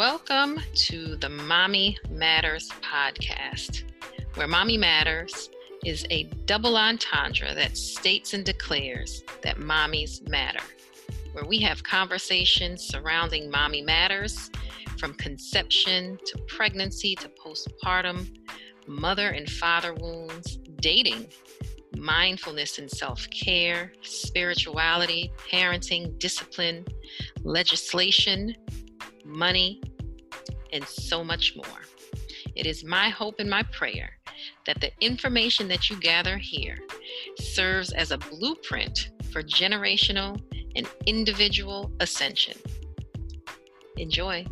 Welcome to the Mommy Matters podcast, where Mommy Matters is a double entendre that states and declares that mommies matter, where we have conversations surrounding mommy matters from conception to pregnancy to postpartum, mother and father wounds, dating, mindfulness and self care, spirituality, parenting, discipline, legislation, money, and so much more. It is my hope and my prayer that the information that you gather here serves as a blueprint for generational and individual ascension. Enjoy.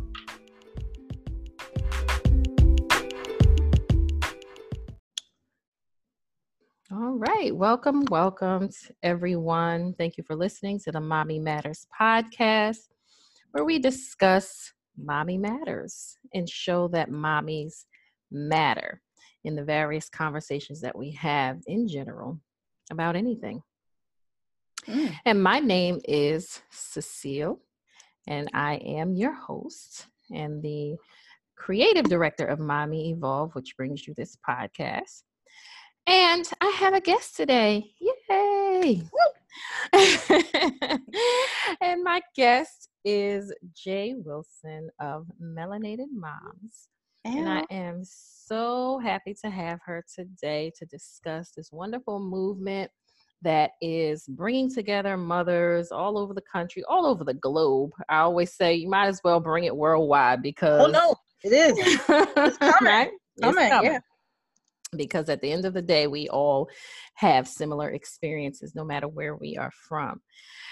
All right. Welcome, welcome everyone. Thank you for listening to the Mommy Matters podcast, where we discuss mommy matters and show that mommies matter in the various conversations that we have in general about anything. Mm. And my name is Cecile, and I am your host and the creative director of Mommy Evolve, which brings you this podcast. And I have a guest today. Yay! and my guest is Jaye Wilson of Melinated Moms. And I am so happy to have her today to discuss this wonderful movement that is bringing together mothers all over the country, all over the globe. I always say you might as well bring it worldwide oh, because. Oh, no, it is. It's coming. right? coming, it's coming. Yeah because at the end of the day we all have similar experiences no matter where we are from.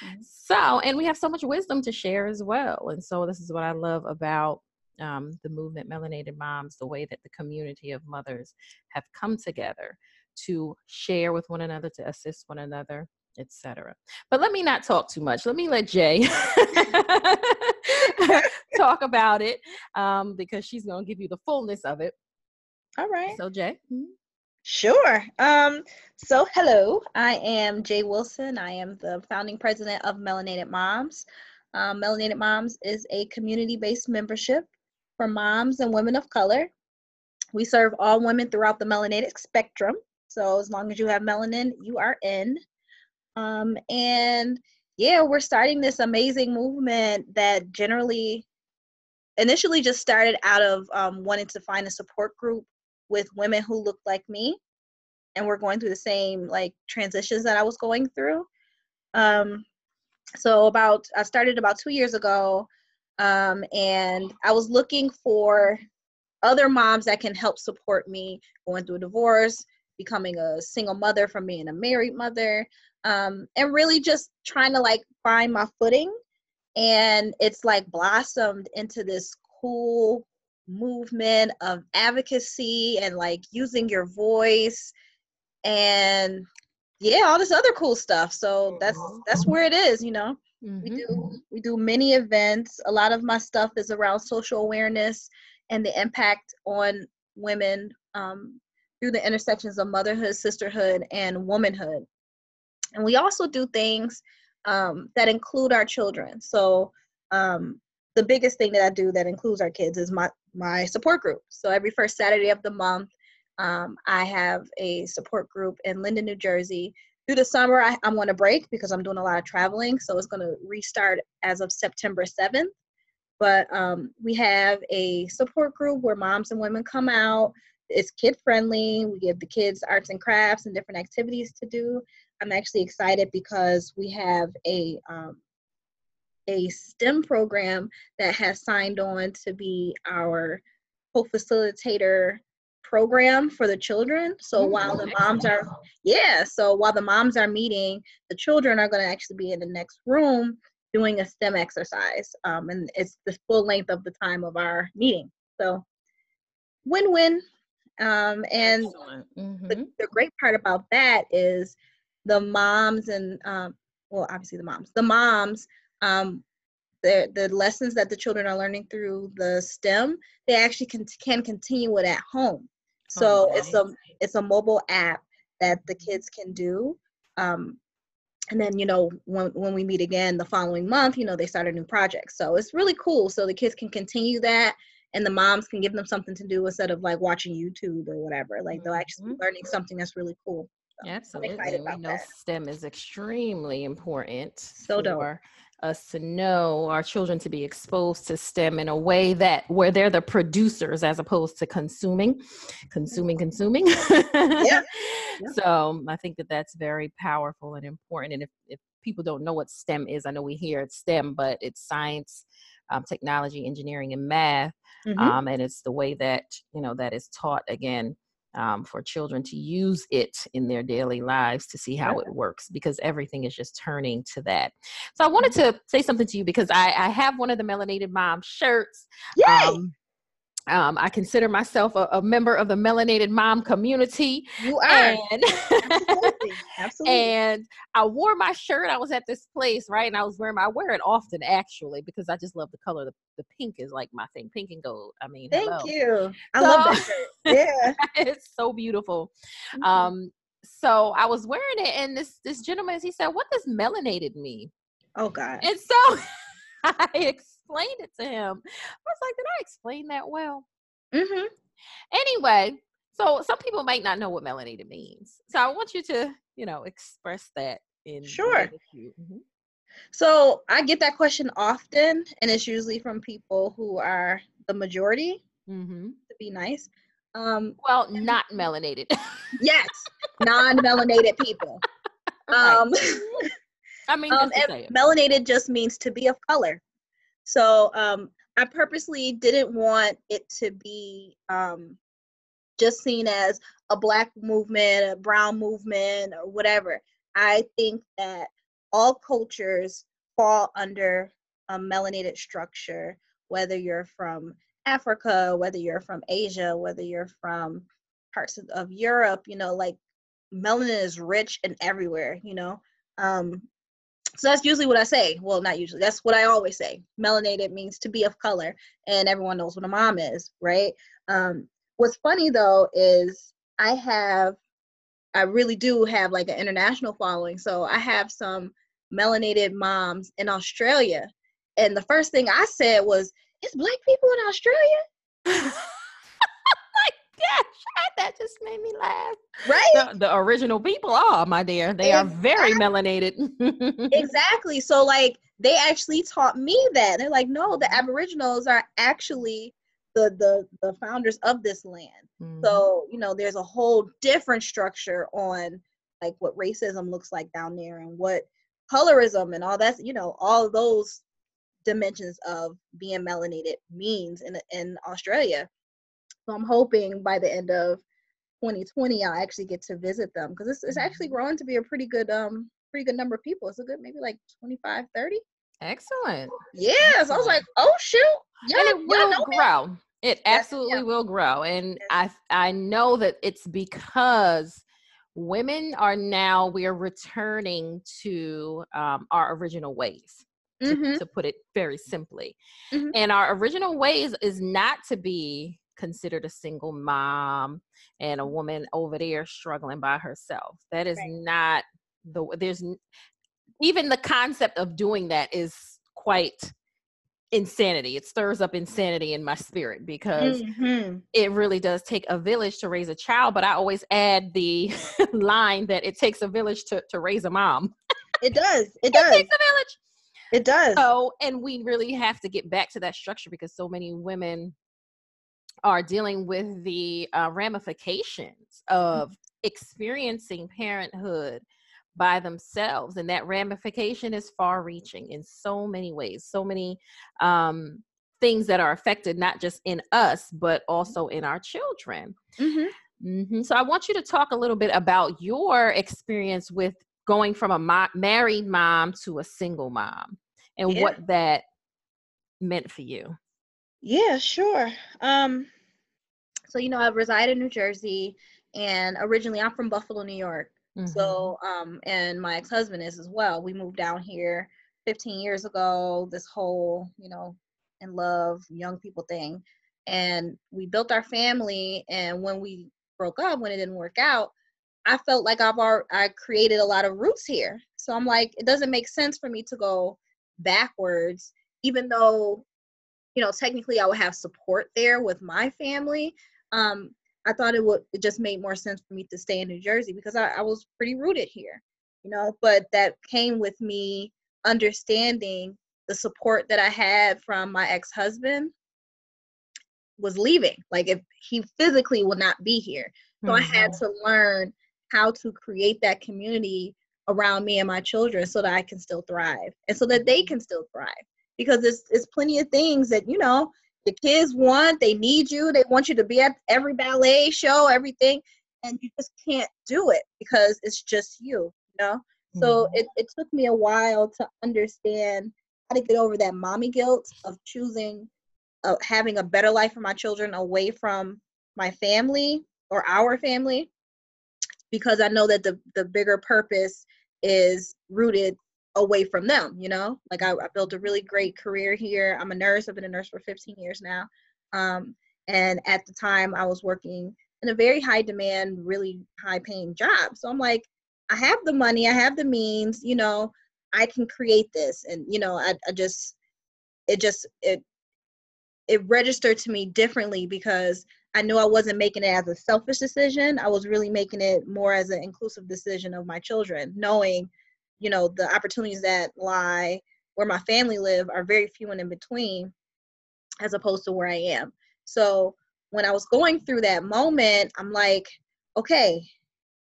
Mm-hmm. so and we have so much wisdom to share as well and so this is what i love about um, the movement melinated moms the way that the community of mothers have come together to share with one another to assist one another etc but let me not talk too much. Let me let jaye talk about it um, because she's going to give you the fullness of it all right. So Jaye. Mm-hmm. Sure. Um, so hello, I am Jaye Wilson. I am the founding president of Melinated Moms. Um, Melinated Moms is a community-based membership for moms and women of color. We serve all women throughout the melanated spectrum. So as long as you have melanin, you are in. Um, and yeah, we're starting this amazing movement that generally initially just started out of um, wanting to find a support group with women who looked like me and were going through the same like transitions that I was going through. Um, so about I started about two years ago, um, and I was looking for other moms that can help support me going through a divorce, becoming a single mother from being a married mother, um, and really just trying to like find my footing. And it's like blossomed into this cool movement of advocacy and like using your voice and yeah all this other cool stuff. So that's that's where it is you know? Mm-hmm. we do we do many events. A lot of my stuff is around social awareness and the impact on women um, through the intersections of motherhood sisterhood and womanhood. And we also do things um, that include our children. So um, the biggest thing that I do that includes our kids is my my support group. So every first Saturday of the month, um, I have a support group in Linden, New Jersey. Through the summer, I, I'm on a break because I'm doing a lot of traveling, so it's going to restart as of September 7th. But um, we have a support group where moms and women come out. It's kid friendly. We give the kids arts and crafts and different activities to do. I'm actually excited because we have a um, a STEM program that has signed on to be our co-facilitator program for the children. So mm-hmm. while the moms are, yeah, so while the moms are meeting, the children are going to actually be in the next room doing a STEM exercise. Um, and it's the full length of the time of our meeting. So win-win. Um, and mm-hmm. the, the, great part about that is the moms and, um, well, obviously the moms, the moms um, the, the lessons that the children are learning through the STEM, they actually can, can continue it at home. So oh, it's a it's a mobile app that the kids can do. Um, and then you know when when we meet again the following month, you know they start a new project. So it's really cool. So the kids can continue that and the moms can give them something to do instead of like watching YouTube or whatever. Like they'll actually Mhm. be learning something that's really cool. So Absolutely. We know that. STEM is extremely important So dope. for us to know our children to be exposed to STEM in a way that where they're the producers as opposed to consuming, consuming, consuming. Yeah. So I think that that's very powerful and important. And if, if people don't know what STEM is, I know we hear it's STEM, but it's science, um, technology, engineering, and math Mhm. um, and it's the way that you know that is taught again um, for children to use it in their daily lives to see how it works because everything is just turning to that so i wanted to say something to you because i, I have one of the melanated mom shirts Yay! um, um, I consider myself a, a member of the melanated mom community, you are. and Absolutely. And I wore my shirt. I was at this place, right? And I was wearing my, I wear it often actually because I just love the color. The, the pink is like my thing, pink and gold. I mean, Thank hello. you. I love that shirt. Yeah. it's so beautiful. Mhm. Um, so I was wearing it, and this this gentleman he said, "What does melanated mean?" oh God. And so I explained it to him. I was like, "Did I explain that well?" Mm-hmm. Anyway, so some people might not know what melanated means, so I want you to, you know, express that in Sure. mhm. So I get that question often, and it's usually from people who are the majority. Mm-hmm. To be nice. Um, Well, not melanated. yes, non-melanated people. Right. Um, I mean, um, just to and say it. melanated just means to be of color. So um, I purposely didn't want it to be um, just seen as a black movement, a brown movement, or whatever. I think that all cultures fall under a melanated structure, whether you're from Africa, whether you're from Asia, whether you're from parts of, of Europe, you know, like melanin is rich and everywhere, you know. Um, so that's usually what I say. Well, not usually. That's what I always say. Melanated means to be of color, and everyone knows what a mom is, right? Um, what's funny though is I have, I really do have like an international following. So I have some melanated moms in Australia, and the first thing I said was, "It's black people in Australia, my gosh, that just made me laugh. right?" The, the original people are, my dear. They are very melanated. exactly. So like they actually taught me that. They're like, no, the Aboriginals are actually the the the founders of this land. Mhm. So, you know, there's a whole different structure on like what racism looks like down there and what colorism and all that's, you know, all those dimensions of being melanated means in in Australia. So I'm hoping by the end of 2020 I'll actually get to visit them because it's, it's actually growing to be a pretty good um pretty good number of people. It's a good maybe like 25, 30. Excellent. Yeah, so I was like, oh shoot, y'all, and it will know me? It absolutely yeah. will grow. And. I I know that it's because women are now we are returning to um, our original ways. To, Mhm. to put it very simply. Mhm. And our original ways is not to be considered a single mom and a woman over there struggling by herself. That is Right. not the there's even the concept of doing that is quite insanity. It stirs up insanity in my spirit because Mhm. it really does take a village to raise a child. But I always add the line that it takes a village to, to raise a mom. It does. It It does. takes a village. It does. So, and we really have to get back to that structure because so many women are dealing with the uh, ramifications of experiencing parenthood by themselves. And that ramification is far reaching in so many ways, so many um, things that are affected, not just in us, but also in our children. Mhm. hmm So I want you to talk a little bit about your experience with going from a mo- married mom to a single mom and Yeah. what that meant for you. Yeah, sure. Um, so you know, I reside in New Jersey, and originally I'm from Buffalo, New York. Mm-hmm. So, um, and my ex-husband is as well. We moved down here 15 years ago. This whole, you know, in love, young people thing, and we built our family. And when we broke up, when it didn't work out, I felt like I've already I created a lot of roots here. So I'm like, it doesn't make sense for me to go backwards, even though, you know, technically I would have support there with my family. Um, I thought it would it just made more sense for me to stay in New Jersey because I, I was pretty rooted here, you know. But that came with me understanding the support that I had from my ex-husband was leaving. Like if he physically will not be here. So mm-hmm. I had mm-hmm. to learn how to create that community around me and my children so that I can still thrive and so that they can still thrive. Because it's it's plenty of things that, you know, the kids want, they need you, they want you to be at every ballet show, everything, and you just can't do it because it's just you, you know? Mm-hmm. So it, it took me a while to understand how to get over that mommy guilt of choosing uh, having a better life for my children away from my family or our family because I know that the the bigger purpose is rooted away from them, you know? Like I, I, built a really great career here. I'm a nurse. I've been a nurse for 15 years now. Um, and at the time I was working in a very high demand, really high paying job. So I'm like, I have the money, I have the means, you know, I can create this. And, you know, I, I just, it just, it, it registered to me differently because I knew I wasn't making it as a selfish decision. I was really making it more as an inclusive decision of my children, knowing, you know, the opportunities that lie where my family live are very few and in between, as opposed to where I am. So when I was going through that moment, I'm like, okay,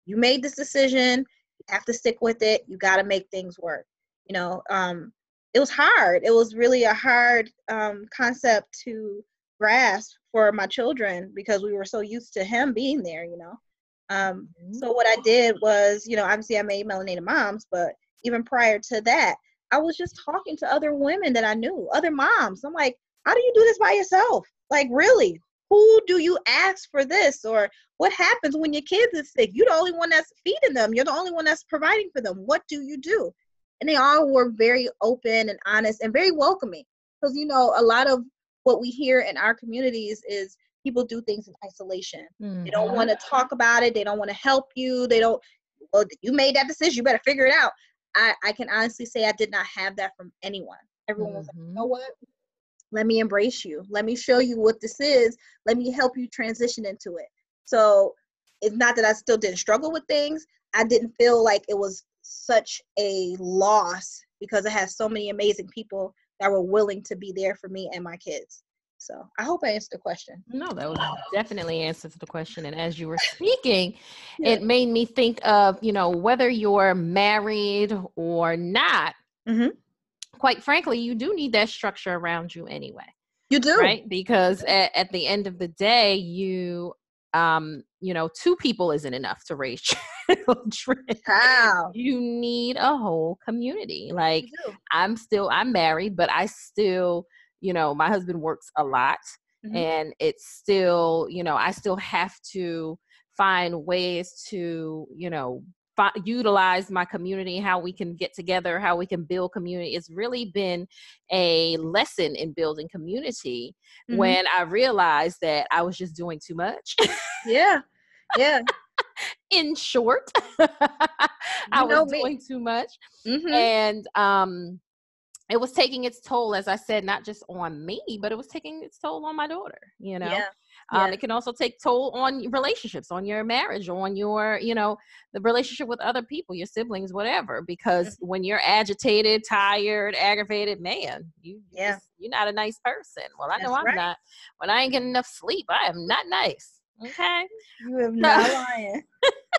you made this decision, you have to stick with it, you got to make things work. You know, um, it was hard. It was really a hard um, concept to grasp for my children because we were so used to him being there, you know. Um, so what I did was, you know, obviously I made melinated moms, but even prior to that, I was just talking to other women that I knew, other moms. I'm like, how do you do this by yourself? Like, really? Who do you ask for this? Or what happens when your kids are sick? You're the only one that's feeding them. You're the only one that's providing for them. What do you do? And they all were very open and honest and very welcoming. Because, you know, a lot of what we hear in our communities is people do things in isolation. Mm-hmm. They don't mm-hmm. want to talk about it. They don't want to help you. They don't. Well, you made that decision. You better figure it out. I, I can honestly say I did not have that from anyone. Everyone was like, you know mm-hmm. what? Let me embrace you. Let me show you what this is. Let me help you transition into it. So it's not that I still didn't struggle with things. I didn't feel like it was such a loss because I had so many amazing people that were willing to be there for me and my kids. So I hope I answered the question. No, that was definitely answers the question. And as you were speaking, yeah. it made me think of, you know, whether you're married or not, mm-hmm. quite frankly, you do need that structure around you anyway. You do. Right? Because at, at the end of the day, you um, you know, two people isn't enough to raise children. How? You need a whole community. Like I'm still I'm married, but I still, you know, my husband works a lot mm-hmm. and it's still, you know, I still have to find ways to, you know, utilize my community, how we can get together, how we can build community. It's really been a lesson in building community mm-hmm. when I realized that I was just doing too much. yeah. Yeah. in short, I was doing too much. Mm-hmm. And um it was taking its toll, as I said, not just on me, but it was taking its toll on my daughter, you know. Yeah. Um, yeah. It can also take toll on relationships, on your marriage, on your, you know, the relationship with other people, your siblings, whatever. Because mm-hmm. when you're agitated, tired, aggravated, man, you yeah. Just, you're not a nice person. Well, I know I'm right. not. When I ain't getting enough sleep, I am not nice. Okay. You have not lying.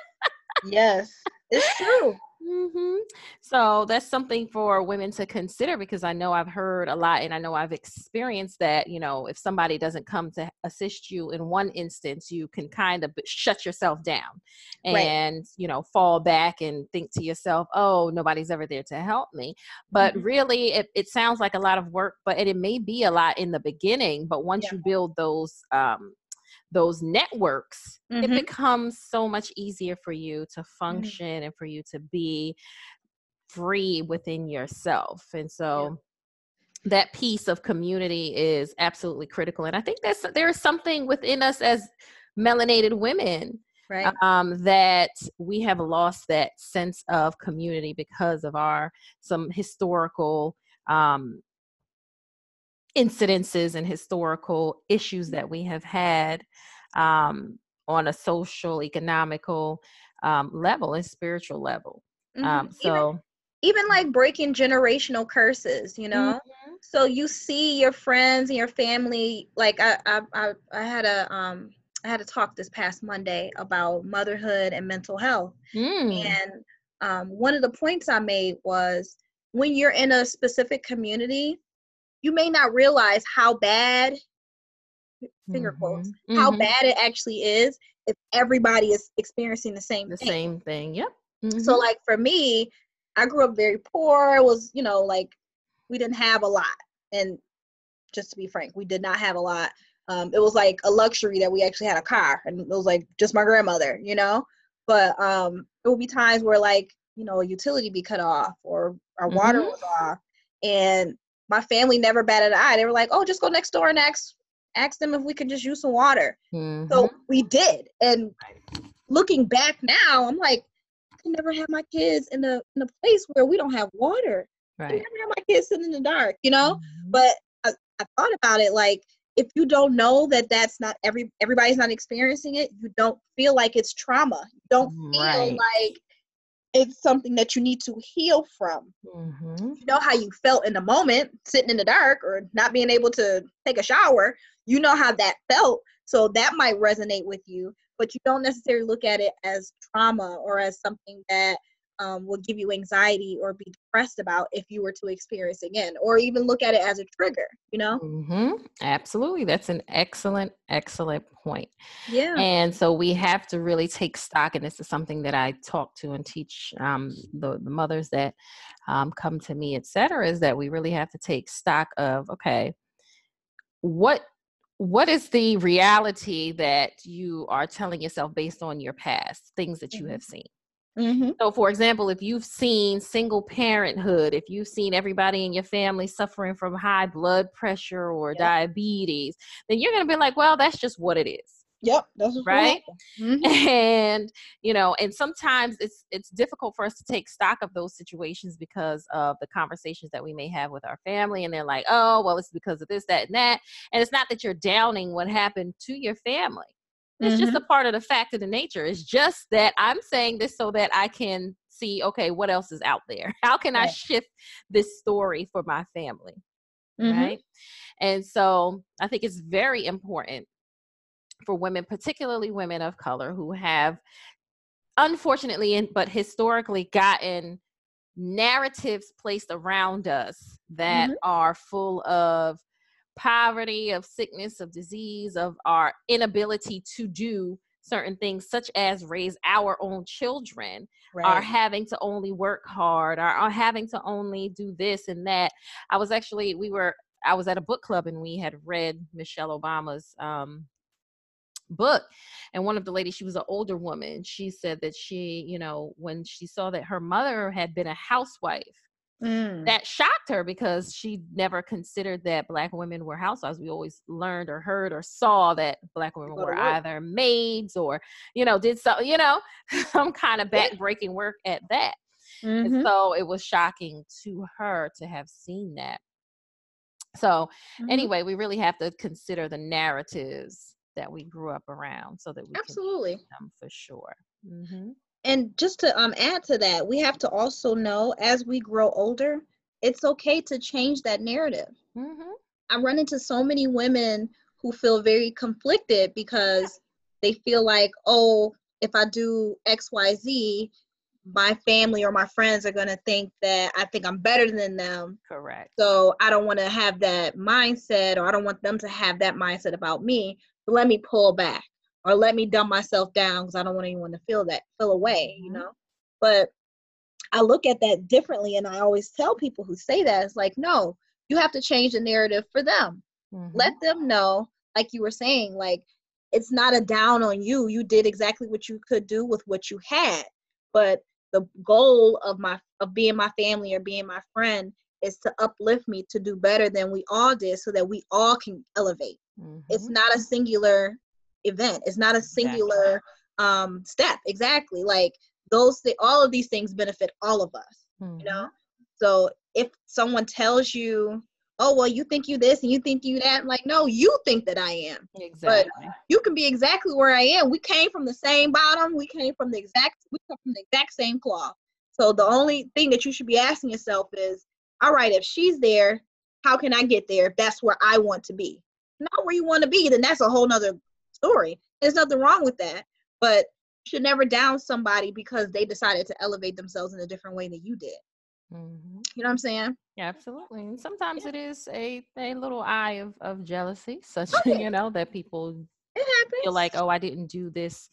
yes, it's true. Mm-hmm. So that's something for women to consider because I know I've heard a lot and I know I've experienced that, you know, if somebody doesn't come to assist you in one instance, you can kind of shut yourself down and, right. you know, fall back and think to yourself, oh, nobody's ever there to help me. But mm-hmm. really, it, it sounds like a lot of work, but it, it may be a lot in the beginning. But once yeah. you build those, um, those networks, mm-hmm. it becomes so much easier for you to mm-hmm. function mm-hmm. and for you to be free within yourself. And so yeah. that piece of community is absolutely critical. And I think that's there is something within us as melanated women right um, that we have lost that sense of community because of our some historical um, incidences and historical issues that we have had um, on a social, economical um, level and spiritual level. Mhm. Um, so, even, even like breaking generational curses you know Mhm. so you see your friends and your family like I, I i i had a um i had a talk this past monday about motherhood and mental health Mm. and um, one of the points i made was when you're in a specific community you may not realize how bad finger quotes Mhm. how Mhm. bad it actually is if everybody is experiencing the same the thing same thing. Yep. so Mhm. like for me, I grew up very poor. It was, you know, like we didn't have a lot. And just to be frank, we did not have a lot. Um, it was like a luxury that we actually had a car and it was like just my grandmother, you know? But um there would be times where like, you know, a utility be cut off or our water Mhm. was off. And my family never batted an eye. They were like, oh, just go next door and ask ask them if we could just use some water. Mhm. So we did. And looking back now, I'm like, I can never have my kids in a in a place where we don't have water. I can never have my kids sitting in the dark, you know? Mhm. But I, I thought about it like if you don't know that that's not every everybody's not experiencing it, you don't feel like it's trauma. You don't feel Right. like it's something that you need to heal from. Mhm. You know how you felt in the moment, sitting in the dark or not being able to take a shower. You know how that felt. So that might resonate with you, but you don't necessarily look at it as trauma or as something that um, will give you anxiety or be depressed about if you were to experience again, or even look at it as a trigger, you know? Mhm. Absolutely. That's an excellent, excellent point. Yeah. And so we have to really take stock, and this is something that I talk to and teach um, the, the mothers that um, come to me, et cetera, is that we really have to take stock of okay, what what is the reality that you are telling yourself based on your past things that you have seen Mm-hmm. so for example if you've seen single parenthood if you've seen everybody in your family suffering from high blood pressure or Yep. diabetes then you're going to be like well that's just what it is Yep. That's Right? Mm-hmm. and you know and sometimes it's it's difficult for us to take stock of those situations because of the conversations that we may have with our family and they're like oh well it's because of this that and that and it's not that you're downing what happened to your family it's just a part of the fact of the nature it's just that i'm saying this so that i can see okay what else is out there how can i shift this story for my family Mhm. right? And so I think it's very important for women, particularly women of color, who have unfortunately but historically gotten narratives placed around us that Mhm. are full of poverty, of sickness, of disease, of our inability to do certain things such as raise our own children are having to only work hard are, are having to only do this and that. I was actually we were i was at a book club and we had read michelle obama's um book and one of the ladies she was an older woman she said that she you know when she saw that her mother had been a housewife Mm. that shocked her because she never considered that black women were housewives. We always learned or heard or saw that black women were either maids or, you know, did some, you know, some kind of backbreaking work at that. Mhm. And so it was shocking to her to have seen that. So Mhm. anyway, we really have to consider the narratives that we grew up around so that we Absolutely. can them for sure. hmm and just to um add to that we have to also know as we grow older it's okay to change that narrative. Hmm i run into so many women who feel very conflicted because they feel like oh if i do xyz my family or my friends are going to think that i think i'm better than them. Correct. so i don't want to have that mindset or i don't want them to have that mindset about me. So let me pull back or let me dumb myself down because I don't want anyone to feel that feel away, you Mhm. know. But I look at that differently, and I always tell people who say that it's like, no, you have to change the narrative for them. Mhm. Let them know, like you were saying, like it's not a down on you. You did exactly what you could do with what you had, but the goal of my of being my family or being my friend is to uplift me to do better than we all did, so that we all can elevate it's Mhm. not a singular event. It's not a singular um step. Exactly. Like those th- all of these things benefit all of us Mhm. you know? So if someone tells you oh well you think you this and you think you that I'm like no you think that i am. Exactly. you can be exactly where i am. We came from the same bottom. We came from the exact we come from the exact same cloth. So the only thing that you should be asking yourself is all right if she's there how can i get there if that's where i want to be? Not where you want to be then that's a whole nother story there's nothing wrong with that but you should never down somebody because they decided to elevate themselves in a different way than you did Mhm. you know what i'm saying Yeah, absolutely. And sometimes it is a, a little eye of, of jealousy, such Oh, yeah. you know, that people it happens feel like, oh, I didn't do this,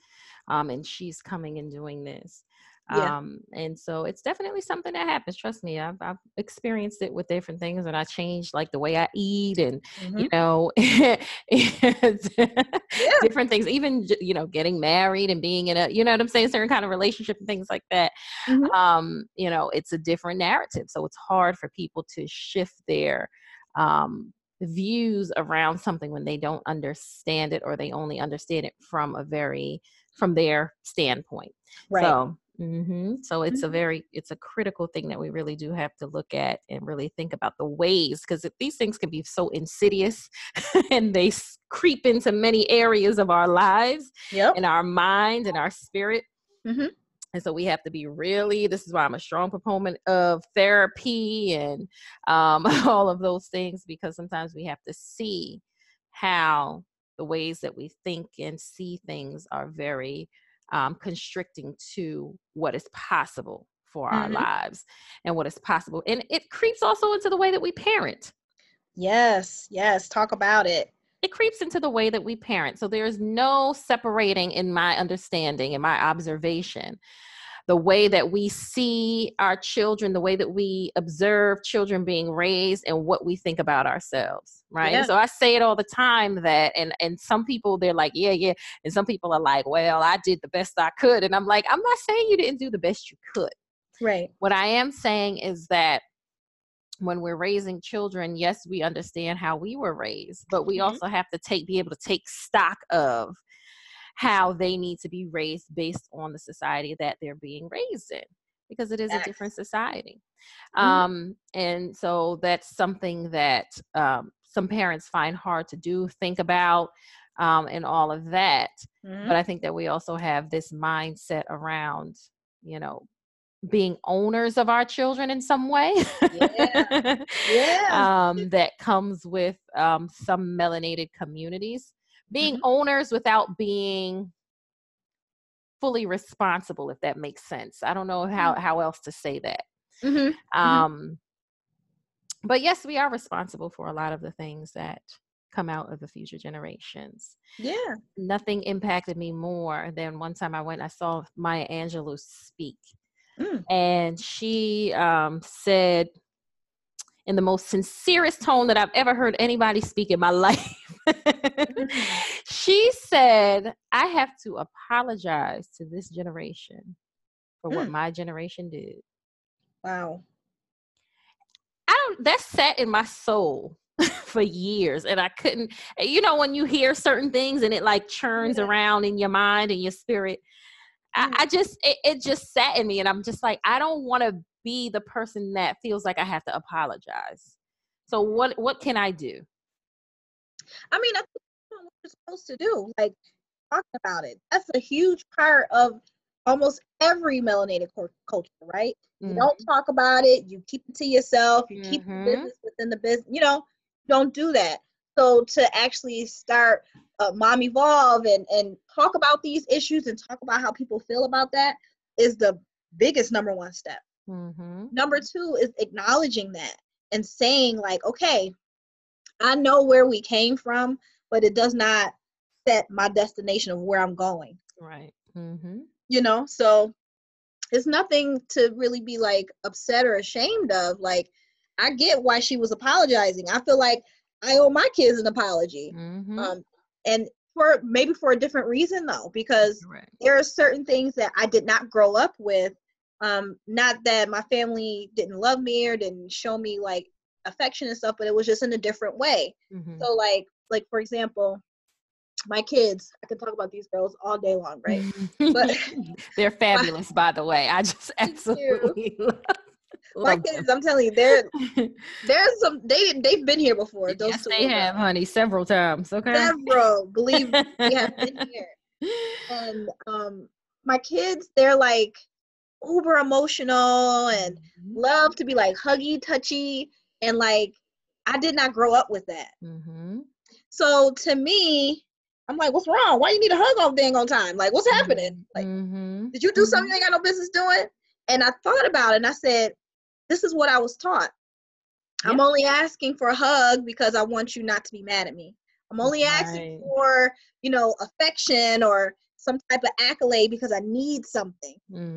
um, and she's coming and doing this. Yeah. Um, and so it's definitely something that happens. Trust me, I've, I've experienced it with different things, and I changed like the way I eat, and you Mhm. know, and different things. Even you know, getting married and being in a, you know, what I'm saying, certain kind of relationship and things like that. Mhm. Um, you know, it's a different narrative, so it's hard for people to shift their um views around something when they don't understand it or they only understand it from a very from their standpoint right so hmm so it's a Mhm. very it's a critical thing that we really do have to look at and really think about the ways because these things can be so insidious and they creep into many areas of our lives yep and our mind and our spirit Mhm. and so we have to be really this is why i'm a strong proponent of therapy and um, all of those things because sometimes we have to see how the ways that we think and see things are very um, constricting to what is possible for our Mhm. lives and what is possible and it creeps also into the way that we parent yes yes talk about it it creeps into the way that we parent. So there's no separating in my understanding and my observation. The way that we see our children, the way that we observe children being raised, and what we think about ourselves, right? Yeah. So I say it all the time that, and and some people they're like, yeah, yeah, and some people are like, well, I did the best I could, and I'm like, I'm not saying you didn't do the best you could. right What I am saying is that when we're raising children, yes, we understand how we were raised, but we Mhm. also have to take be able to take stock of how they need to be raised based on the society that they're being raised in because it is a different society. Mhm. Um, and so that's something that um, some parents find hard to do, think about, um, and all of that Mhm. but i think that we also have this mindset around you know being owners of our children in some way Yeah. Yeah. um, that comes with um, some melanated communities being Mhm. owners without being fully responsible if that makes sense i don't know how how else to say that Mhm. um but yes we are responsible for a lot of the things that come out of the future generations yeah nothing impacted me more than one time I went, I saw Maya Angelou speak. Mm. And she um, said, in the most sincerest tone that I've ever heard anybody speak in my life, she said, I have to apologize to this generation for what Mm. my generation did. wow I don't, that sat in my soul for years and I couldn't, you know, when you hear certain things and it like churns Yeah. around in your mind and your spirit, Mm. I, I just, it, it just sat in me and I'm just like, I don't want to be the person that feels like I have to apologize. So what, what can I do? I mean, I think what we're supposed to do. Like talking about it. That's a huge part of almost every melanated culture, right? You Mm, don't talk about it. You keep it to yourself. You keep the Mhm. business within the business. You know, don't do that. So to actually start uh, Mom Evolve and and talk about these issues and talk about how people feel about that is the biggest number one step. Mhm, Number two is acknowledging that and saying like, okay, I know where we came from, but it does not set my destination of where I'm going. Right. Mhm. You know, so it's nothing to really be like upset or ashamed of. Like, I get why she was apologizing. I feel like I owe my kids an apology. Mhm. Um, and for maybe for a different reason though, because Correct. there are certain things that I did not grow up with. Um, not that my family didn't love me or didn't show me like affection and stuff, but it was just in a different way. Mhm. So like like for example, my kids, I can talk about these girls all day long, right? But they're fabulous, by the way. I just absolutely my kids, I'm telling you, they're them. there's some they they've been here before. Those yes, they them. have, honey, several times. Okay. several. Believe me, they have been here. And um, my kids, they're like uber emotional and love to be like huggy, touchy, and like I did not grow up with that. Mm-hmm. So to me, I'm like, what's wrong? Why you need a hug all dang on time? Like, what's happening? Like, mm-hmm. did you do something you ain't got no business doing? And I thought about it and I said, this is what I was taught. I'm only asking for a hug because I want you not to be mad at me. I'm only asking Right. for, you know, affection or some type of accolade because I need something.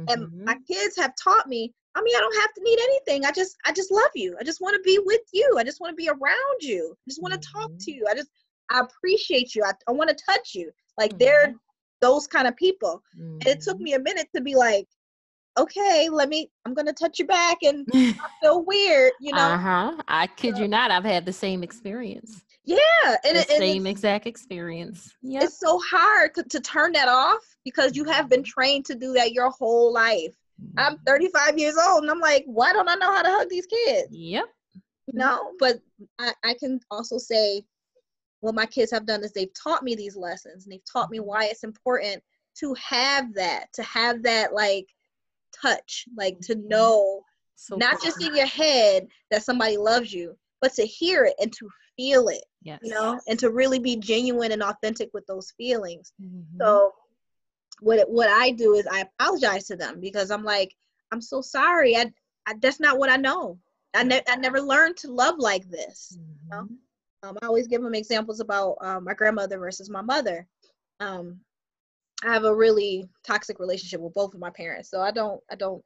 And Mhm. my kids have taught me, I mean, I don't have to need anything. I just I just love you. I just want to be with you. I just want to be around you. I just want to talk to you. I just I appreciate you. I, I want to touch you. Like they're those kind of people. And it took Mhm. me a minute to be like, okay, let me I'm gonna touch you back and Mm-hmm. I feel weird, you know. uh-huh. I kid you not, I've had the same experience. Yeah. And, the it, same exact experience. Yeah, it's so hard to, to turn that off because you have been trained to do that your whole life. I'm Mhm. 35 years old and I'm like, why don't I know how to hug these kids? Yep. you know but I, I can also say what my kids have done is they've taught me these lessons and they've taught me why it's important to have that to have that like touch like to Mhm. know So not just in your head that somebody loves you but to hear it and to feel it yes. you know and to really be genuine and authentic with those feelings Mhm. so what what I do is I apologize to them because I'm like, I'm so sorry. I, I that's not what I know. I, ne- I never learned to love like this. know? Mhm. Um, I always give them examples about um, my grandmother versus my mother. Um, I have a really toxic relationship with both of my parents, so I don't I don't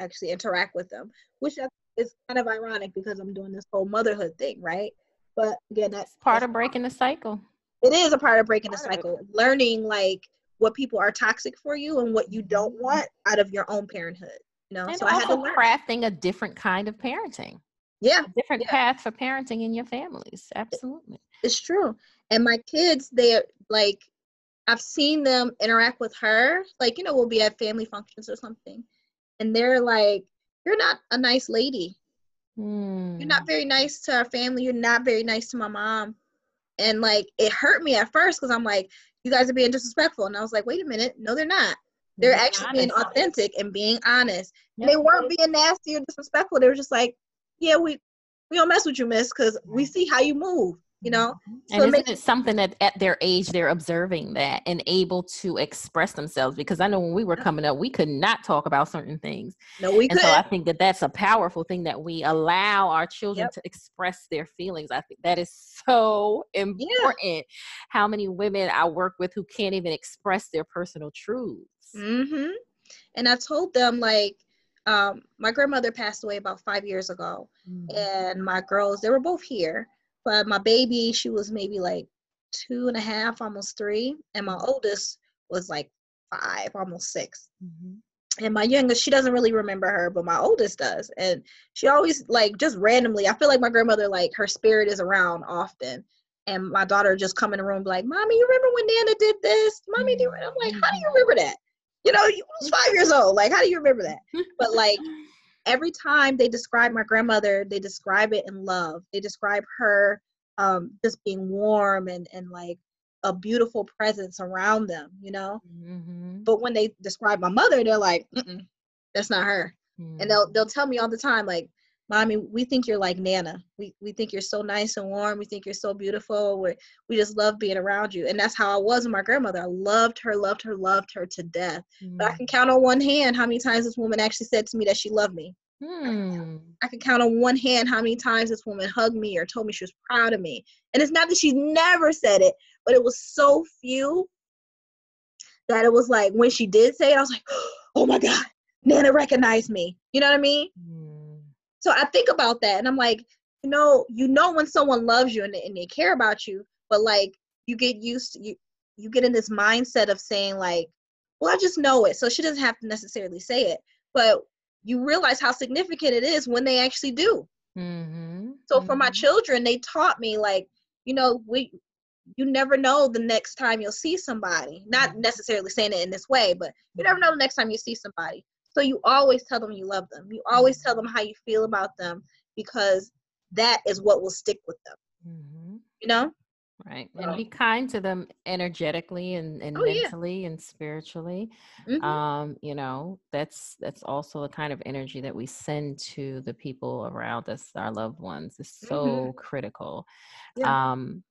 actually interact with them, which is kind of ironic because I'm doing this whole motherhood thing, right? But again, that's part that's of breaking the cycle. it is a part of breaking the Part of cycle learning like what people are toxic for you and what you don't mm-hmm. want out of your own parenthood you know? And so i had to also learn. crafting a different kind of parenting, yeah. A different Yeah. path for parenting in your families. Absolutely. it's true. And my kids they're like i've seen them interact with her. Like you know we'll be at family functions or something. And they're like you're not a nice lady you're Mm. not very nice to our family you're not very nice to my mom and like it hurt me at first because i'm like you guys are being disrespectful and i was like wait a minute no they're not they're actually being authentic and being honest. And they weren't being nasty or disrespectful. They were just like, "Yeah, we we don't mess with you, miss, because we see how you move." You know. Mhm. So and it isn't makes- it something that at their age they're observing that and able to express themselves? Because I know when we were coming up, we could not talk about certain things. No, we And could. so I think that that's a powerful thing that we allow our children Yep. to express their feelings. I think that is so important. How many women I work with who can't even express their personal truths. hmm And I told them like, um, my grandmother passed away about five years ago, Mhm. and my girls they were both here, but my baby she was maybe like two and a half, almost three, and my oldest was like five, almost six. Mhm. and my youngest she doesn't really remember her but my oldest does and she always like just randomly i feel like my grandmother like her spirit is around often and my daughter just come in the room be like mommy you remember when nana did this? Mommy do i'm like how do you remember that? You know you was five years old. Like how do you remember that? But like every time they describe my grandmother they describe it in love. They describe her um just being warm and and like a beautiful presence around them you know? Mhm. but when they describe my mother they're like Mm-mm, that's not her. And they'll they'll tell me all the time like mommy we think you're like nana. We we think you're so nice and warm. We think you're so beautiful. We we just love being around you. And that's how i was with my grandmother. I loved her loved her loved her to death. But i can count on one hand how many times this woman actually said to me that she loved me. Hmm. i can count on one hand how many times this woman hugged me or told me she was proud of me. And it's not that she's never said it but it was so few that it was like when she did say it i was like oh my god nana recognized me. You know what i mean. So I think about that and I'm like, you know, you know when someone loves you and they, and they care about you, but like you get used to you you get in this mindset of saying like, well, I just know it. So she doesn't have to necessarily say it. But you realize how significant it is when they actually do. Mhm. So for my Mhm. children, they taught me like, you know, we you never know the next time you'll see somebody. Not Mm-hmm. necessarily saying it in this way, but you never know the next time you see somebody. So you always tell them you love them. You always tell them how you feel about them because that is what will stick with them. Mhm. You know? Right. And be kind to them energetically and, and Oh, yeah. mentally and spiritually. Mhm. Um, you know, that's that's also the kind of energy that we send to the people around us, our loved ones. is so critical. Mm-hmm. Yeah. Um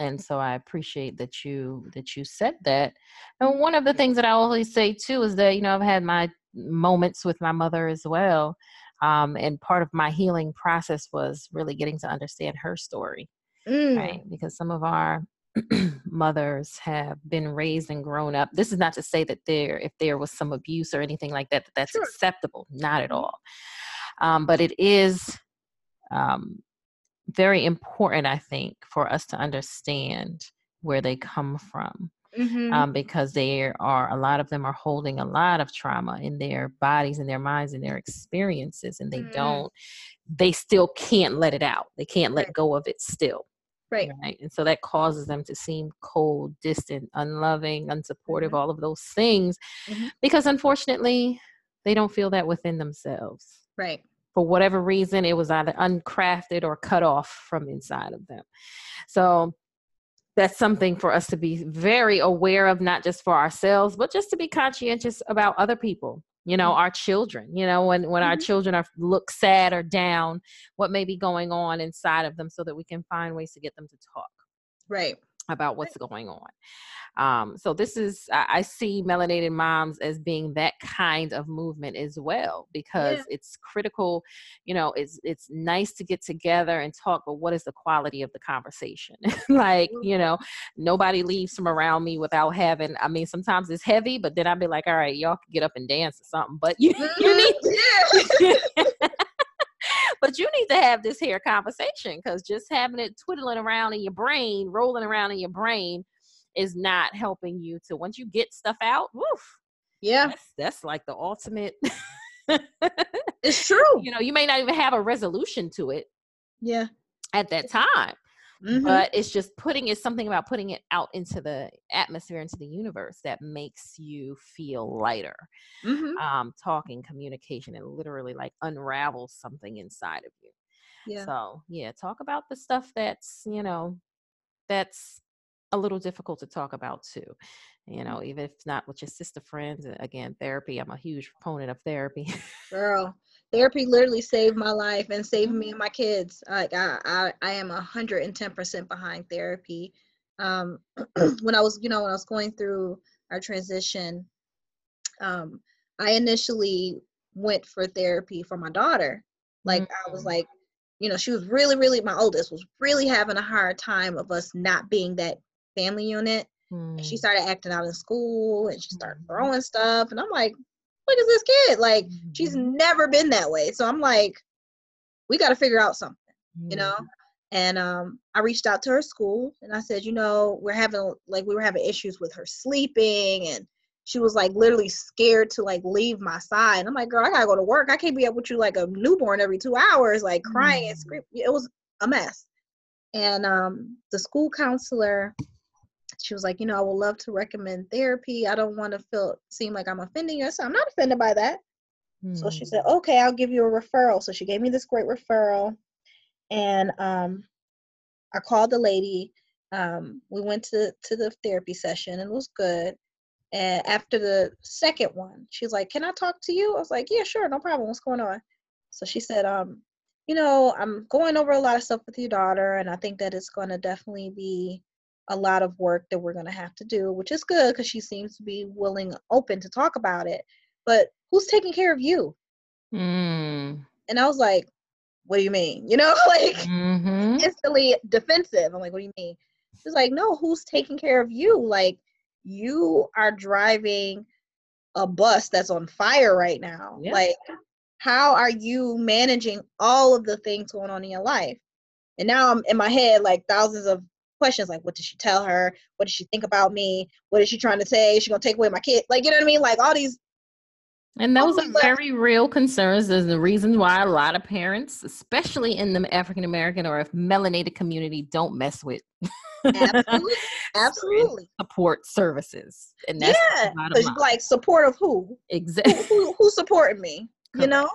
and so I appreciate that you that you said that. And one of the things that I always say too is that, you know, I've had my moments with my mother as well. Um, and part of my healing process was really getting to understand her story Mm. right? Because some of our mothers have been raised and grown up. This is not to say that there, if there was some abuse or anything like that, that that's Sure. acceptable. Not at all. Um, but it is um, very important, I think, for us to understand where they come from. Mhm. Um, because there are a lot of them are holding a lot of trauma in their bodies and their minds and their experiences, and they Mhm. don't, they still can't let it out. They can't let Right. go of it still right. right and so that causes them to seem cold distant unloving unsupportive Mhm. all of those things Mhm. because unfortunately they don't feel that within themselves Right. for whatever reason it was either uncrafted or cut off from inside of them so that's something for us to be very aware of not just for ourselves but just to be conscientious about other people you know our children you know when when our Mhm. children are look sad or down what may be going on inside of them so that we can find ways to get them to talk Right. about what's going on. Um, so this is I, I see melinated moms as being that kind of movement as well because it's critical. You know, it's it's nice to get together and talk, but what is the quality of the conversation? like you know, nobody leaves from around me without having. I mean, sometimes it's heavy, but then I'd be like, all right, y'all can get up and dance or something. But you you need Mhm. Yeah. but you need to have this here conversation because just having it twiddling around in your brain, rolling around in your brain, is not helping you to once you get stuff out. Woof, Yeah. that's that's like the ultimate. It's true. you know, you may not even have a resolution to it Yeah. at that time, Mhm. but it's just putting it something about putting it out into the atmosphere, into the universe that makes you feel lighter. Mhm. Um, talking, communication, and literally like unravels something inside of you. Yeah. So yeah, talk about the stuff that's you know that's a little difficult to talk about too. You know, even if not with your sister friends. Again, therapy. I'm a huge proponent of therapy. Girl, therapy literally saved my life and saved me and my kids. Like I, I, I am a hundred and ten percent behind therapy. Um, when I was, you know, when I was going through our transition, um, I initially went for therapy for my daughter. Like I was Mm. like, you know, she was really, really my oldest was really having a hard time of us not being that family unit. And she Mm, started acting out in school and she started Mhm. throwing stuff, and I'm like, what is this kid, like she's mhm, never been that way. So I'm like, we got to figure out something, you know. And um, I reached out to her school and I said, you know, we're having like we were having issues with her sleeping, and she was like literally scared to like leave my side. And I'm like, girl, I gotta go to work. I can't be up with you like a newborn every two hours, like crying and Mhm. screaming. It was a mess. And um, the school counselor, she was like, you know, I would love to recommend therapy. I don't want to feel seem like I'm offending you. I said, I'm not offended by that. So she said, mhm. okay, I'll give you a referral. So she gave me this great referral. And um, I called the lady. Um, we went to, to the therapy session and it was good. And after the second one, she's like, Can I talk to you? I was like, Yeah, sure, no problem. What's going on? So she said, um, you know, I'm going over a lot of stuff with your daughter, and I think that it's going to definitely be a lot of work that we're going to have to do, which is good because she seems to be willing, open to talk about it. But who's taking care of you? Mm, And I was like, What do you mean? You know, like mhm, instantly defensive. I'm like, What do you mean? She's like, No, who's taking care of you? Like, you are driving a bus that's on fire right now. Yeah. Like, how are you managing all of the things going on in your life? And now I'm in my head like thousands of questions like what did she tell her? What did she think about me? What is she trying to say? Is she gonna take away my kid? Like, you know what I mean? Like all these And those are very real concerns. There's the reason why a lot of parents, especially in the African American or if melanated community, don't mess with absolutely, absolutely. support services. And that's yeah, like support of who? Exactly. Who, who, who supported me? Correct. You know.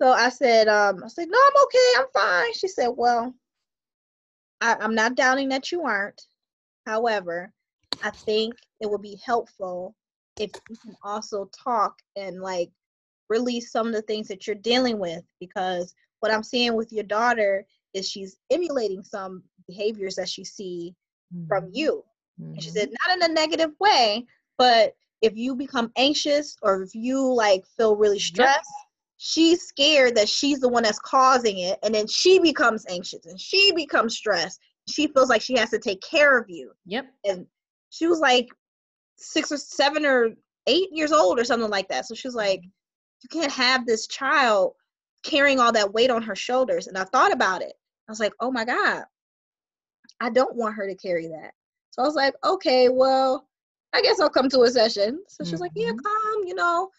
So I said, um, I said, no, I'm okay, I'm fine. She said, well, I, I'm not doubting that you aren't. However, I think it would be helpful if you can also talk and like release some of the things that you're dealing with because what I'm seeing with your daughter is she's emulating some behaviors that she see mm-hmm. from you. Mm-hmm. And she said, mm-hmm. not in a negative way, but if you become anxious or if you like feel really stressed. She's scared that she's the one that's causing it. And then she becomes anxious and she becomes stressed. She feels like she has to take care of you. Yep. And she was like six or seven or eight years old or something like that. So she was like, mm-hmm. you can't have this child carrying all that weight on her shoulders. And I thought about it. I was like, oh my God, I don't want her to carry that. So I was like, okay, well, I guess I'll come to a session. So she's mm-hmm. like, yeah, mm-hmm. come, you know,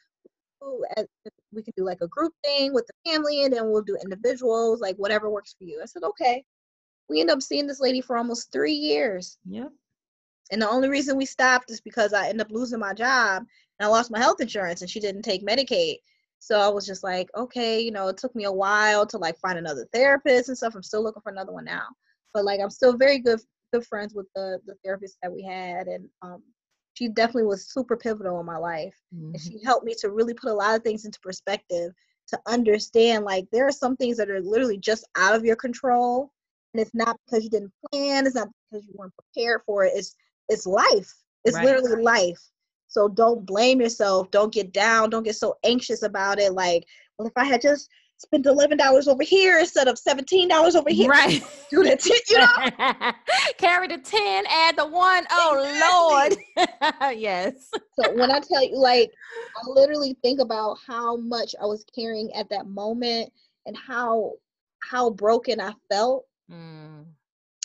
we can do like a group thing with the family and then we'll do individuals, like whatever works for you. I said, okay. We end up seeing this lady for almost three years. Yep. And the only reason we stopped is because I ended up losing my job and I lost my health insurance and she didn't take Medicaid. So I was just like, okay, you know, it took me a while to like find another therapist and stuff. I'm still looking for another one now. But like I'm still very good good friends with the the therapist that we had and um she definitely was super pivotal in my life. Mm-hmm. And she helped me to really put a lot of things into perspective to understand like there are some things that are literally just out of your control. And it's not because you didn't plan, it's not because you weren't prepared for it. It's it's life. It's right. literally life. So don't blame yourself. Don't get down. Don't get so anxious about it. Like, well, if I had just spent eleven dollars over here instead of seventeen dollars over here, right? Do the t- you know, carry the ten, add the one. Oh exactly. Lord, yes. So when I tell you, like, I literally think about how much I was carrying at that moment and how how broken I felt. Mm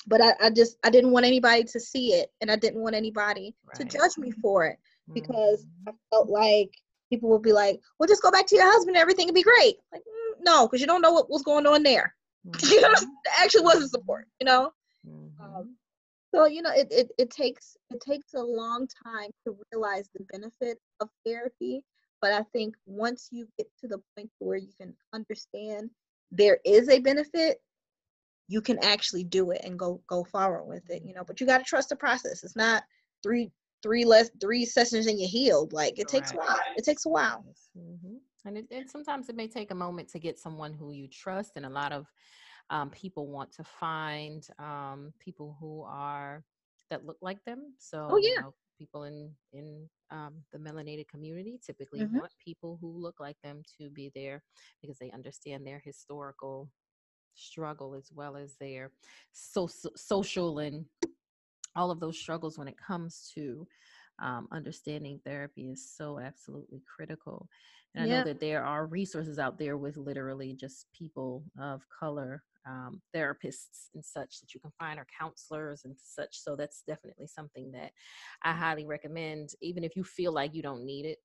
but I, I just I didn't want anybody to see it and I didn't want anybody right. to judge me for it because mm-hmm. I felt like people would be like, "Well, just go back to your husband and everything will be great." Like, mm, no, because you don't know what was going on there. Mm-hmm. you know, it actually wasn't support. You know, mm-hmm. um, so you know, it, it it takes it takes a long time to realize the benefit of therapy. But I think once you get to the point where you can understand there is a benefit, you can actually do it and go go forward with it you know but you got to trust the process it's not three three less three sessions and you're healed like it takes right. a while it takes a while mm-hmm. And it, and sometimes it may take a moment to get someone who you trust and a lot of um, people want to find um, people who are that look like them so oh, yeah. You know, people in in um, the melanated community typically mm-hmm. want people who look like them to be there because they understand their historical struggle as well as their so, so social and all of those struggles when it comes to um, understanding therapy is so absolutely critical. And I yeah. know that there are resources out there with literally just people of color, um, therapists and such that you can find, or counselors and such. So that's definitely something that I highly recommend, even if you feel like you don't need it.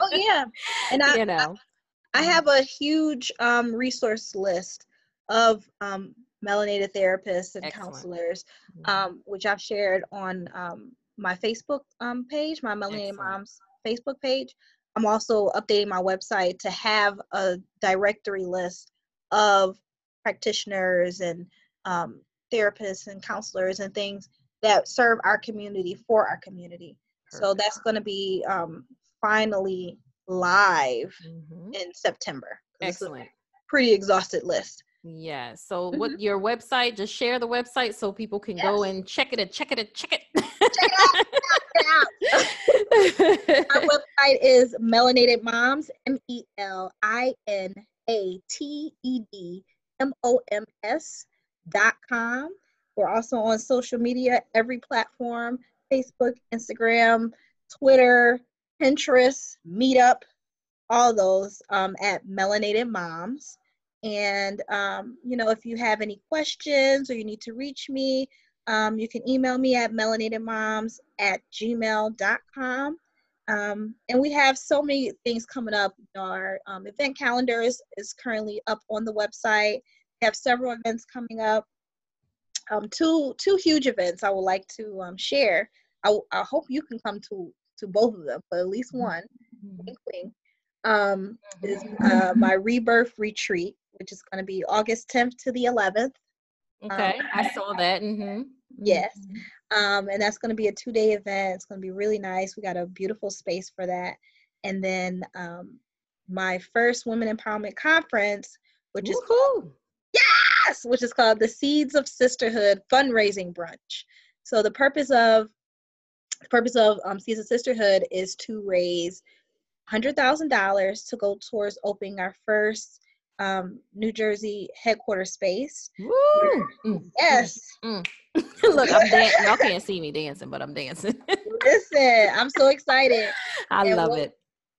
oh yeah, and I, you know, I mm-hmm. have a huge um, resource list of um, melanated therapists and Excellent. counselors, mm-hmm. um, which I've shared on um, my Facebook um, page, my Excellent. Moms Facebook page. I'm also updating my website to have a directory list of practitioners and um, therapists and counselors and things that serve our community for our community. Perfect. So that's going to be um, finally live mm-hmm. in September. Excellent. Pretty exhausted list. Yeah. So what mm-hmm. your website, just share the website so people can yes. go and check it and check it and check it. check it out. Check it out. Our website is Melinated Moms, M E L I N A T E D M O M S dot com. We're also on social media, every platform Facebook, Instagram, Twitter, Pinterest, Meetup, all those um, at Melinated Moms. And, um, you know, if you have any questions or you need to reach me, um, you can email me at melinatedmoms at gmail.com. Um, and we have so many things coming up. Our um, event calendar is, is currently up on the website. We have several events coming up. Um, two two huge events I would like to um, share. I, I hope you can come to to both of them, but at least one. Mm-hmm. Um, is uh, my rebirth retreat, which is going to be August 10th to the 11th. Okay, um, I saw that. Mm-hmm. Yes. Um, and that's going to be a two day event. It's going to be really nice. We got a beautiful space for that. And then um, my first Women Empowerment Conference, which is called, yes, which is called the Seeds of Sisterhood Fundraising Brunch. So the purpose of the purpose of um, Seeds of Sisterhood is to raise $100,000 to go towards opening our first um, New Jersey headquarters space. Woo! Mm, yes. Mm, mm. Look, I'm dancing. Y'all can't see me dancing, but I'm dancing. Listen, I'm so excited. I and love what, it.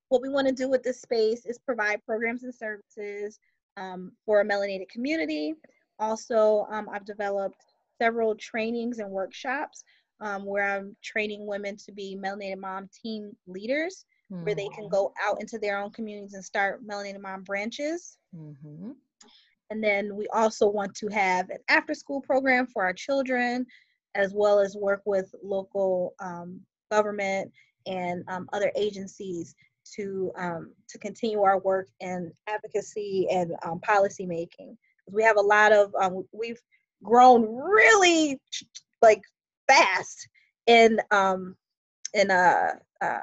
What we want to do with this space is provide programs and services um, for a melanated community. Also, um, I've developed several trainings and workshops um, where I'm training women to be melinated mom team leaders mm-hmm. where they can mm-hmm. go out into their own communities and start Melinated Mom branches. Mm-hmm. And then we also want to have an after school program for our children, as well as work with local um, government and um, other agencies to um, to continue our work in advocacy and um, policy making. We have a lot of um, we've grown really like fast in um, in uh, uh,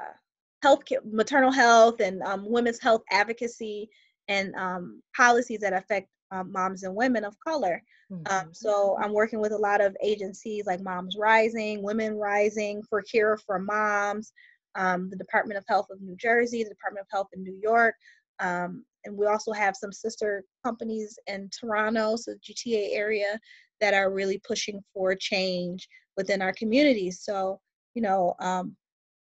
health maternal health and um, women's health advocacy and um, policies that affect um, moms and women of color. Um, mm-hmm. so I'm working with a lot of agencies like Moms Rising, Women Rising, for care for Moms, um, the Department of Health of New Jersey, the Department of Health in New York, um, and we also have some sister companies in Toronto, so GTA area, that are really pushing for change within our communities. So you know, um,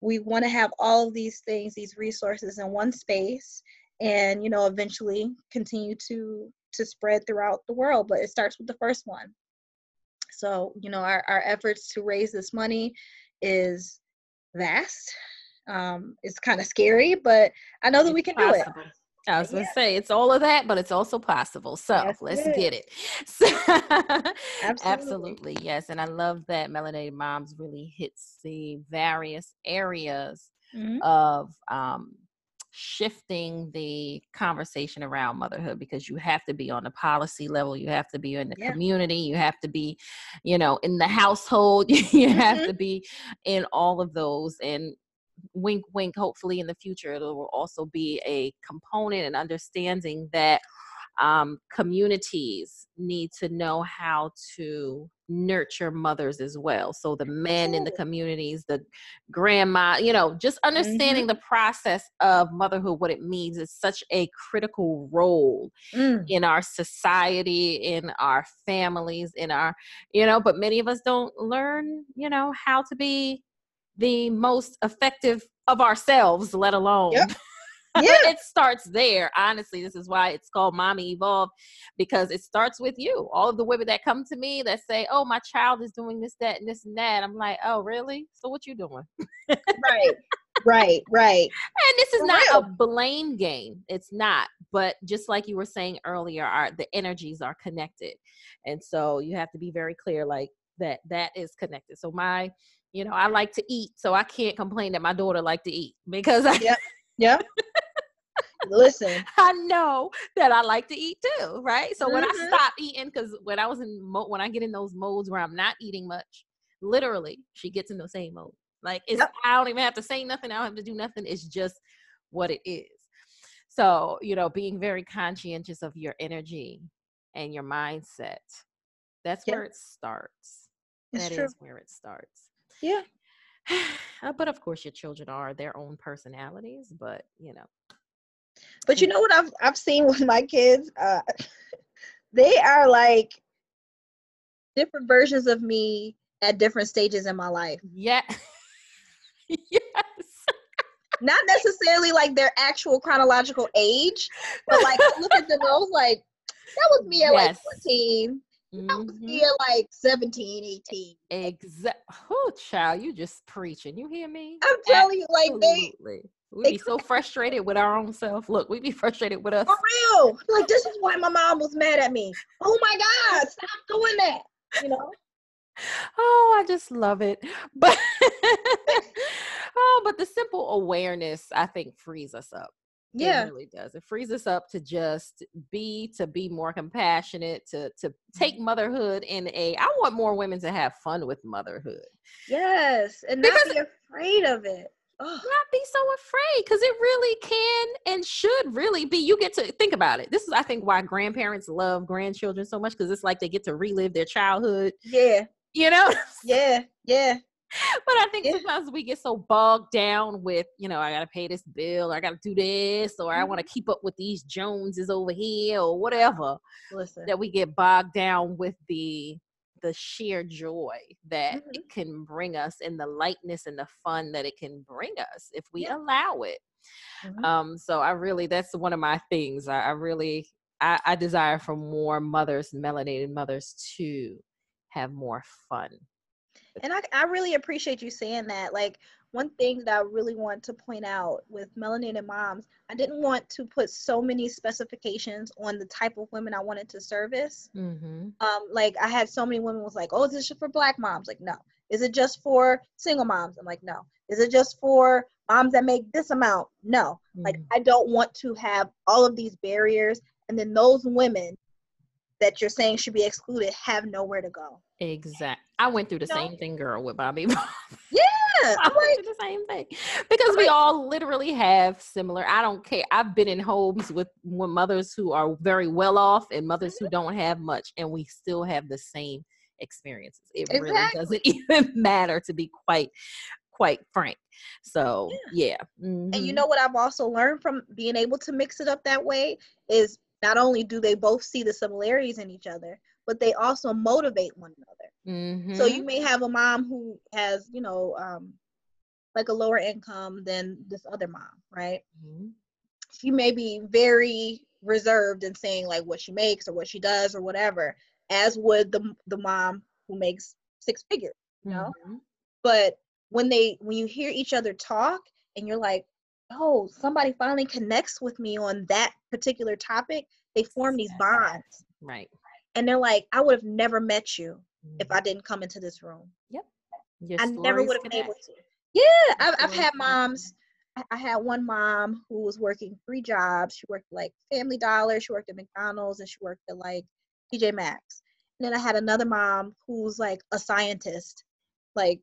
we want to have all of these things these resources in one space and you know eventually continue to to spread throughout the world but it starts with the first one. So you know our, our efforts to raise this money is vast. Um it's kind of scary but i know that it's we can possible. do it I was gonna say it's all of that, but it's also possible. So yes, let's get it. So, absolutely. absolutely. yes. And I love that Melinated Moms really hits the various areas mm-hmm. of um, shifting the conversation around motherhood because you have to be on the policy level, you have to be in the yeah. community, you have to be, you know, in the household, you mm-hmm. have to be in all of those. And wink wink hopefully in the future it will also be a component and understanding that um, communities need to know how to nurture mothers as well so the men in the communities the grandma you know just understanding mm-hmm. the process of motherhood what it means is such a critical role mm. in our society in our families in our you know but many of us don't learn you know how to be the most effective of ourselves, let alone. Yep. Yeah. it starts there. Honestly, this is why it's called Mommy Evolve because it starts with you. All of the women that come to me that say, "Oh, my child is doing this, that, and this and that," I'm like, "Oh, really? So what you doing?" right, right, right. And this is For not real. a blame game. It's not. But just like you were saying earlier, our the energies are connected, and so you have to be very clear, like that. That is connected. So my you know, I like to eat, so I can't complain that my daughter like to eat because I Yep. Yep. Listen. I know that I like to eat too, right? So mm-hmm. when I mm-hmm. stop eating cuz when I was in mo- when I get in those modes where I'm not eating much, literally, she gets in the same mode. Like it's yep. I don't even have to say nothing, I don't have to do nothing. It's just what it is. So, you know, being very conscientious of your energy and your mindset. That's yep. where it starts. It's that true. is where it starts. Yeah. Uh, but of course, your children are their own personalities, but you know. But you know what I've I've seen with my kids, uh, they are like different versions of me at different stages in my life. Yeah. yes. Not necessarily like their actual chronological age, but like I look at them, I was like, that was me at yes. like 14 I was mm-hmm. here like 17, 18. Exact. Oh, child, you just preaching. You hear me? I'm telling you, like they. We they, be so frustrated with our own self. Look, we be frustrated with us. for real. Like this is why my mom was mad at me. Oh my God, stop doing that. You know? Oh, I just love it. But oh, but the simple awareness, I think, frees us up. Yeah. It really does. It frees us up to just be, to be more compassionate, to to take Mm-hmm. motherhood in a. I want more women to have fun with motherhood. Yes. And not Because- be afraid of it. Oh, not be so afraid because it really can and should really be you get to think about it this is i think why grandparents love grandchildren so much because it's like they get to relive their childhood yeah. you know Yeah. Yeah. but i think sometimes we get so bogged down with you know i gotta pay this bill i gotta do this or i want Mm-hmm. to keep up with these joneses over here or whatever Listen. that we get bogged down with the the sheer joy that Mhm. it can bring us and the lightness and the fun that it can bring us if we Yeah. allow it Mhm. um so i really that's one of my things i, I really I, I desire for more mothers melanated mothers to have more fun And I, I really appreciate you saying that. Like one thing that I really want to point out with melinated moms, I didn't want to put so many specifications on the type of women I wanted to service. mm-hmm. Um, like I had so many women was like, "Oh, is this just for black moms?" Like, no. Is it just for single moms? I'm like, no. Is it just for moms that make this amount? No. Like Mhm. I don't want to have all of these barriers, and then those women that you're saying should be excluded have nowhere to go. exact i went through the You know? same thing girl with bobby Yeah, I I'm went like, through the same thing because we all literally have similar. I don't care. I've been in homes with, with mothers who are very well off and mothers Mm-hmm. who don't have much, and we still have the same experiences. It really doesn't even matter, to be quite quite frank. So yeah, And you Mhm. know what I've also learned from being able to mix it up that way is not only do they both see the similarities in each other, but they also motivate one another. So Mhm. you may have a mom who has, you know, um, like a lower income than this other mom, right? Mhm. She may be very reserved in saying like what she makes or what she does or whatever, as would the the mom who makes six figures. you know? Mhm. but when they when you hear each other talk and you're like oh somebody finally connects with me on that particular topic they form these bonds right. and they're like i would have never met you if Mhm. i didn't come into this room Your i never would have been able to yeah i've, I've had moms I- I had one mom who was working three jobs. She worked like Family Dollar, she worked at McDonald's, and she worked at like TJ Maxx. And then I had another mom who's like a scientist, like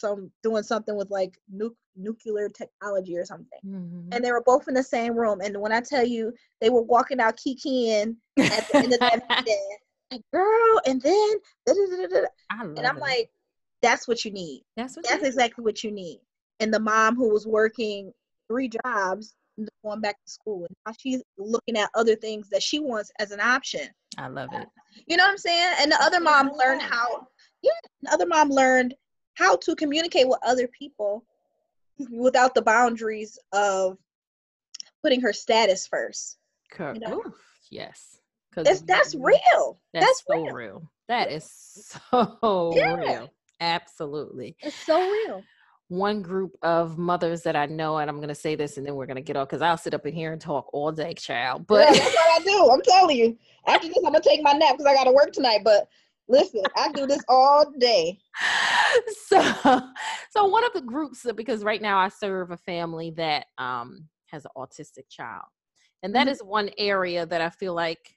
some doing something with like nu- nuclear technology or something. Mhm. And they were both in the same room. And when I tell you they were walking out kikiing at the end of that meeting, like girl, and then da, da, and I'm it. like, that's what you need. that's what That's exactly what you need. And the mom who was working three jobs, going back to school, and now she's looking at other things that she wants as an option. I love it. You know what I'm saying? And the other mom learned how, yeah, the other mom learned how to communicate with other people without the boundaries of putting her status first. You know? Oof, yes. That's that's real. That's, That's so real. real. That is so Yeah. real. Absolutely. It's so real. One group of mothers that I know, and I'm going to say this and then we're going to get off because I'll sit up in here and talk all day, child. But yeah, that's what I do. I'm telling you. After this, I'm gonna take my nap because I gotta work tonight. But listen, I do this all day. so, so one of the groups, because right now I serve a family that um, has an autistic child. And that Mhm. is one area that I feel like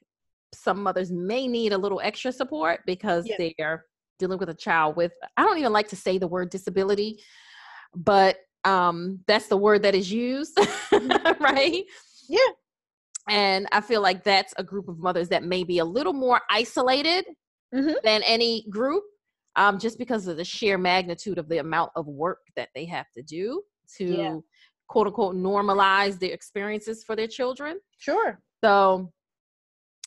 some mothers may need a little extra support because Yeah. they're dealing with a child with I don't even like to say the word disability, but um that's the word that is used, right? Yeah. And I feel like that's a group of mothers that may be a little more isolated Mhm. than any group, um, just because of the sheer magnitude of the amount of work that they have to do to Yeah. quote unquote normalize their experiences for their children. Sure. So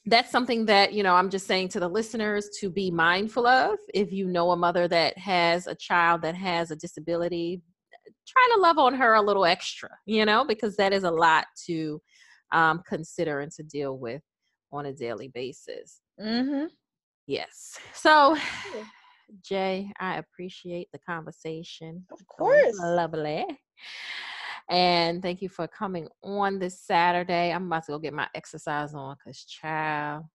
that's something that, you know, I'm just saying to the listeners to be mindful of. If you know a mother that has a child that has a disability, try to love on her a little extra, you know, because that is a lot to um, consider and to deal with on a daily basis. Mm-hmm. Yes. So, Jaye, I appreciate the conversation. Of course. Lovely. And thank you for coming on this Saturday. I'm about to go get my exercise on because, child,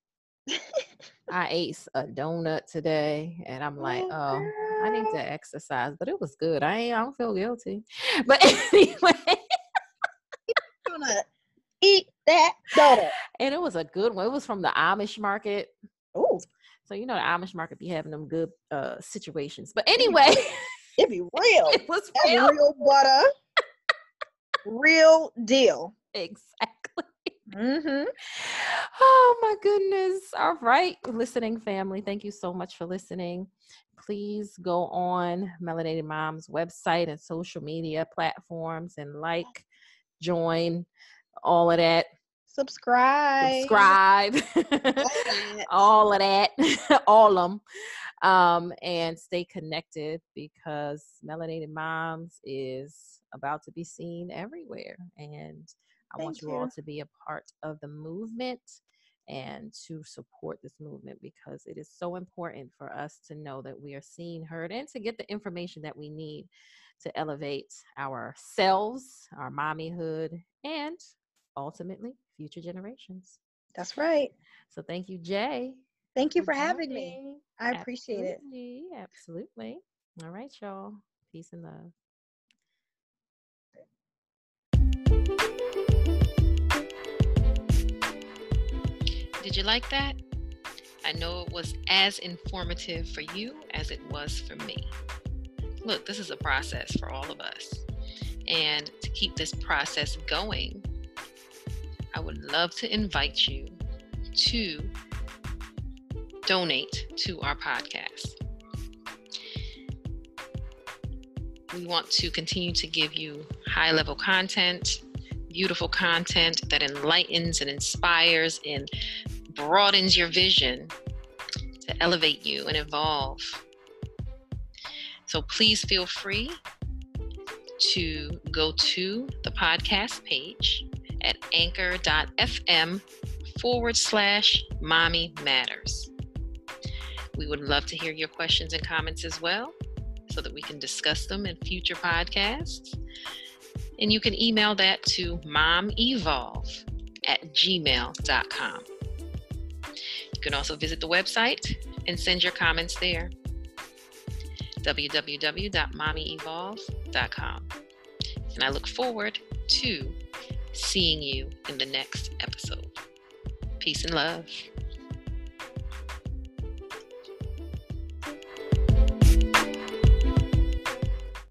I ate a donut today and I'm like, oh, oh I need to exercise, but it was good. I ain't, I don't feel guilty. But anyway, gonna eat that donut. And it was a good one. It was from the Amish market. Oh. So you know the Amish market be having them good uh situations. But anyway, it be real. it was real. real butter. real deal. Exactly. Mm-hmm. Oh my goodness. All right, listening family. Thank you so much for listening. Please go on Melinated Mom's website and social media platforms and like, join, all of that. Subscribe. Subscribe. all of that. all of them. Um, and stay connected because Melinated Moms is about to be seen everywhere. And I Thank want you, you all to be a part of the movement and to support this movement because it is so important for us to know that we are seen, heard, and to get the information that we need to elevate ourselves, our mommyhood, and ultimately future generations. That's right. So thank you, Jaye. Thank you for, for having me. I appreciate absolutely, it. Absolutely. All right, y'all. Peace and love. Did you like that? I know it was as informative for you as it was for me. Look, this is a process for all of us. And to keep this process going, I would love to invite you to donate to our podcast. We want to continue to give you high level content, beautiful content that enlightens and inspires and broadens your vision to elevate you and evolve. So please feel free to go to the podcast page at anchor.fm forward slash mommy matters. We would love to hear your questions and comments as well so that we can discuss them in future podcasts. And you can email that to momevolve at gmail.com. You can also visit the website and send your comments there www.mommyevolve.com. And I look forward to seeing you in the next episode. Peace and love.